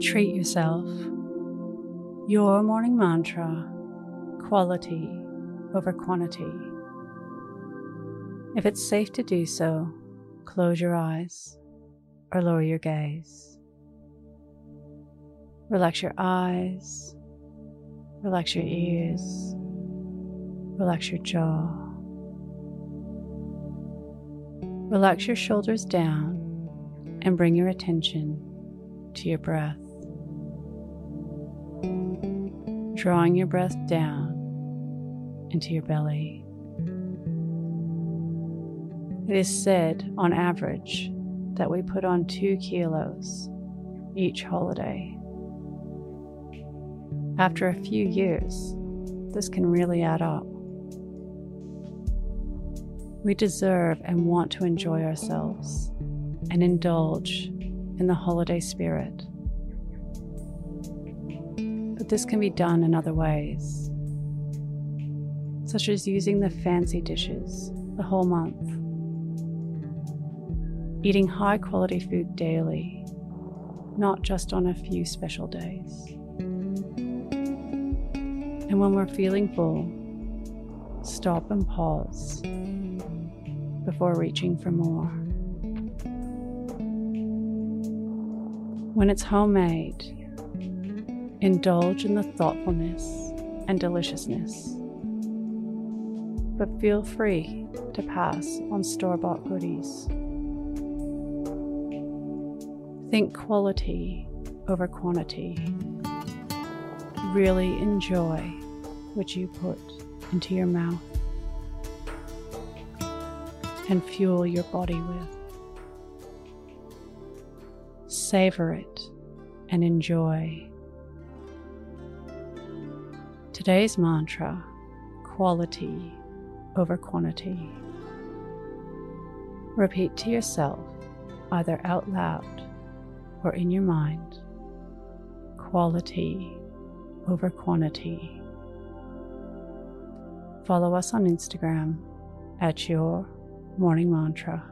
Treat yourself. Your morning mantra quality over quantity. If it's safe to do so, close your eyes or lower your gaze. Relax your eyes, relax your ears, relax your jaw. Relax your shoulders down and bring your attention to your breath. Drawing your breath down into your belly. It is said, on average, that we put on two kilos each holiday. After a few years, this can really add up. We deserve and want to enjoy ourselves and indulge in the holiday spirit. This can be done in other ways, such as using the fancy dishes the whole month, eating high quality food daily, not just on a few special days. And when we're feeling full, stop and pause before reaching for more. When it's homemade, indulge in the thoughtfulness and deliciousness, but feel free to pass on store bought goodies. Think quality over quantity. Really enjoy what you put into your mouth and fuel your body with. Savor it and enjoy. Today's mantra quality over quantity. Repeat to yourself, either out loud or in your mind, quality over quantity. Follow us on Instagram at your morning mantra.